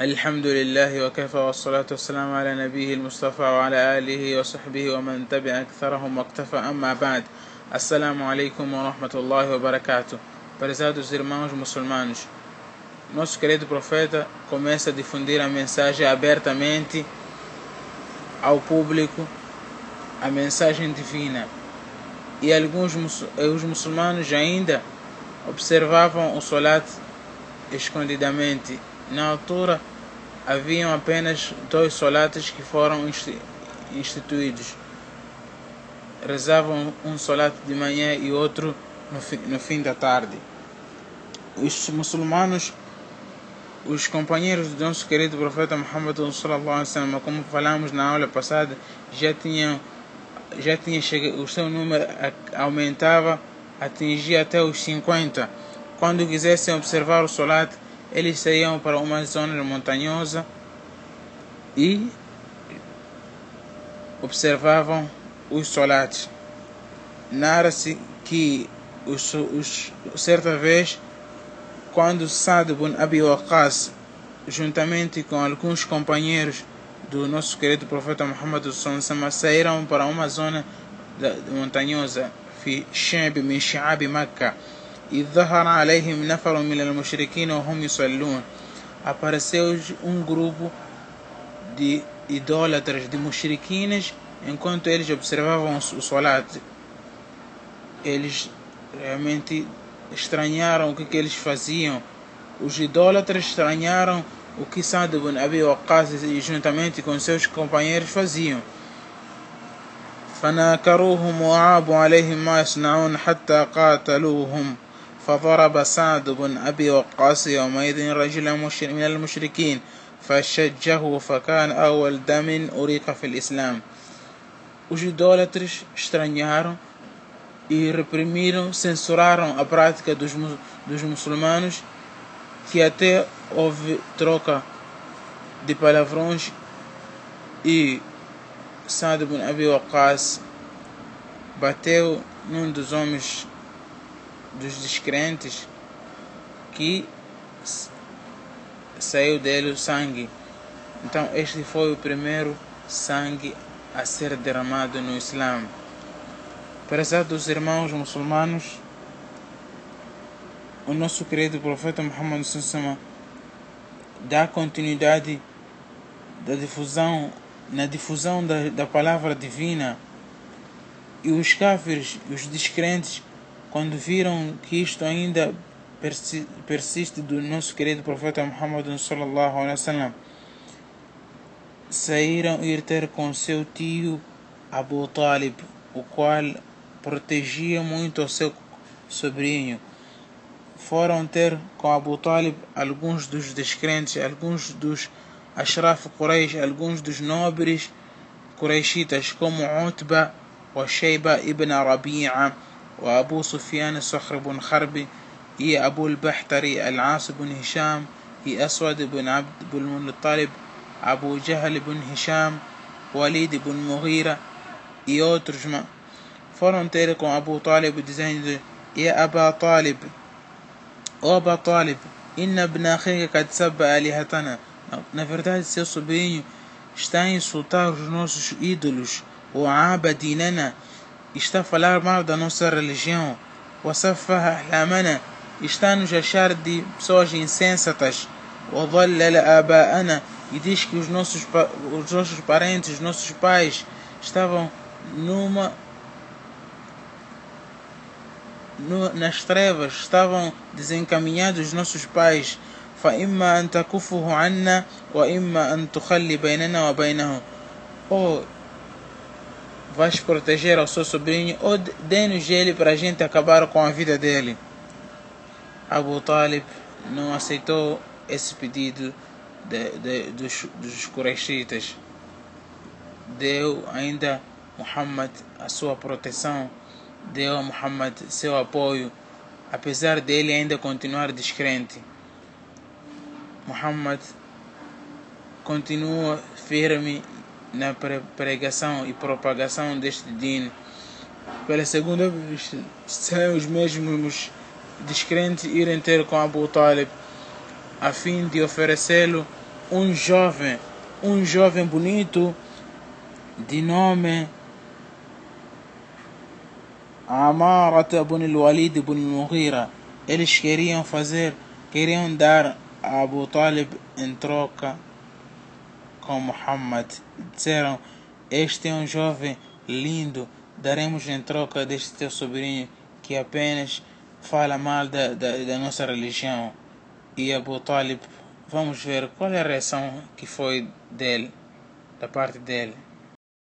الحمد لله وكفى والصلاة والسلام على نبيه المصطفى وعلى آله وصحبه ومن تبع أكثرهم واقتفى أما بعد السلام عليكم ورحمة الله وبركاته Prezados irmãos muçulmanos, nosso querido profeta começa a difundir a mensagem abertamente ao público, a mensagem divina. E alguns os muçulmanos ainda observavam o solat escondidamente. na altura haviam apenas dois solates que foram instituídos. Rezavam um solat de manhã e outro no fim, no fim da tarde. Os muçulmanos, os companheiros do nosso querido profeta Muhammad como falamos na aula passada, já tinham já tinha chegado, o seu número aumentava, atingia até os 50. Quando quisessem observar o solat, eles saíam para uma zona montanhosa e observavam os solares. Narra-se que os, os, certa vez, quando Saad bin Abi Waqqas, juntamente com alguns companheiros do nosso querido profeta Muhammad Sonsama, saíram para uma zona montanhosa, fi Sheb min Makkah, إذ ظهر عليهم نفر من المشركين وهم يصلون apareceu um grupo de idólatras, de mushriquines, enquanto eles observavam o solat. Eles realmente estranharam o que, que eles faziam. Os idólatras estranharam o que Sa'd ibn Abi Waqqas juntamente com seus companheiros faziam. فناكروهم وعابوا عليهم ما يصنعون حتى قاتلوهم فضرب سعد بن أبي وقاص يومئذ رجلا من المشركين فشجه فكان أول دم أريق في الإسلام Os idólatras estranharam e reprimiram, censuraram a prática dos, dos muçulmanos, que até houve troca de palavrões e Sa'd ibn Abi Waqqas bateu num dos homens dos descrentes que saiu dele o sangue. Então este foi o primeiro sangue a ser derramado no Islã. Prezados irmãos muçulmanos, o nosso querido profeta Muhammad dá continuidade da difusão na difusão da, da palavra divina e os kafirs, os descrentes, quando viram que isto ainda persiste do nosso querido profeta Muhammad sallallahu alaihi wasallam, saíram ir ter com seu tio Abu Talib, o qual protegia muito o seu sobrinho. Foram ter com Abu Talib alguns dos descrentes, alguns dos Ashraf Quraysh, alguns dos nobres Qurayshitas, como Utba, Sheiba ibn Rabi'a وأبو سفيان الصخر بن خربي هي أبو البحتري العاص بن هشام هي أسود بن عبد بن المطلب أبو جهل بن هشام وليد بن مغيرة يو ترجمة. فرن تلك أبو طالب ديزاين يا أبا طالب أو أبا طالب إن ابن أخيك قد سب آلهتنا. نفرتاز سيصبين شتاين سلطان جنوس إيدلوش وعاب ديننا. está a falar mal da nossa religião O Safaha ahlamana está a nos achar de pessoas insensatas O Dhallala aba'ana e diz que os nossos, os nossos parentes, os nossos pais estavam numa no, nas trevas, estavam desencaminhados os nossos pais. فإما أن تكفه عنا وإما أن تخلي بيننا وبينه ou vais proteger ao seu sobrinho ou dê-nos ele para a gente acabar com a vida dele. Abu Talib não aceitou esse pedido de, de, dos, dos. Deu ainda Muhammad a sua proteção, deu a Muhammad seu apoio, apesar dele ainda continuar descrente. Muhammad continua firme na pregação e propagação deste din. Pela segunda vez, sem os mesmos descrentes irem ter com Abu Talib, a fim de oferecê-lo um jovem, um jovem bonito de nome Amarat ibn al-Walid ibn al-Mughira. Eles queriam fazer, queriam dar a Abu Talib em troca com Muhammad. Disseram: Este é um jovem lindo, daremos em troca deste teu sobrinho que apenas fala mal da, da, da nossa religião. E Abu Talib, vamos ver qual é a reação que foi dele, da parte dele.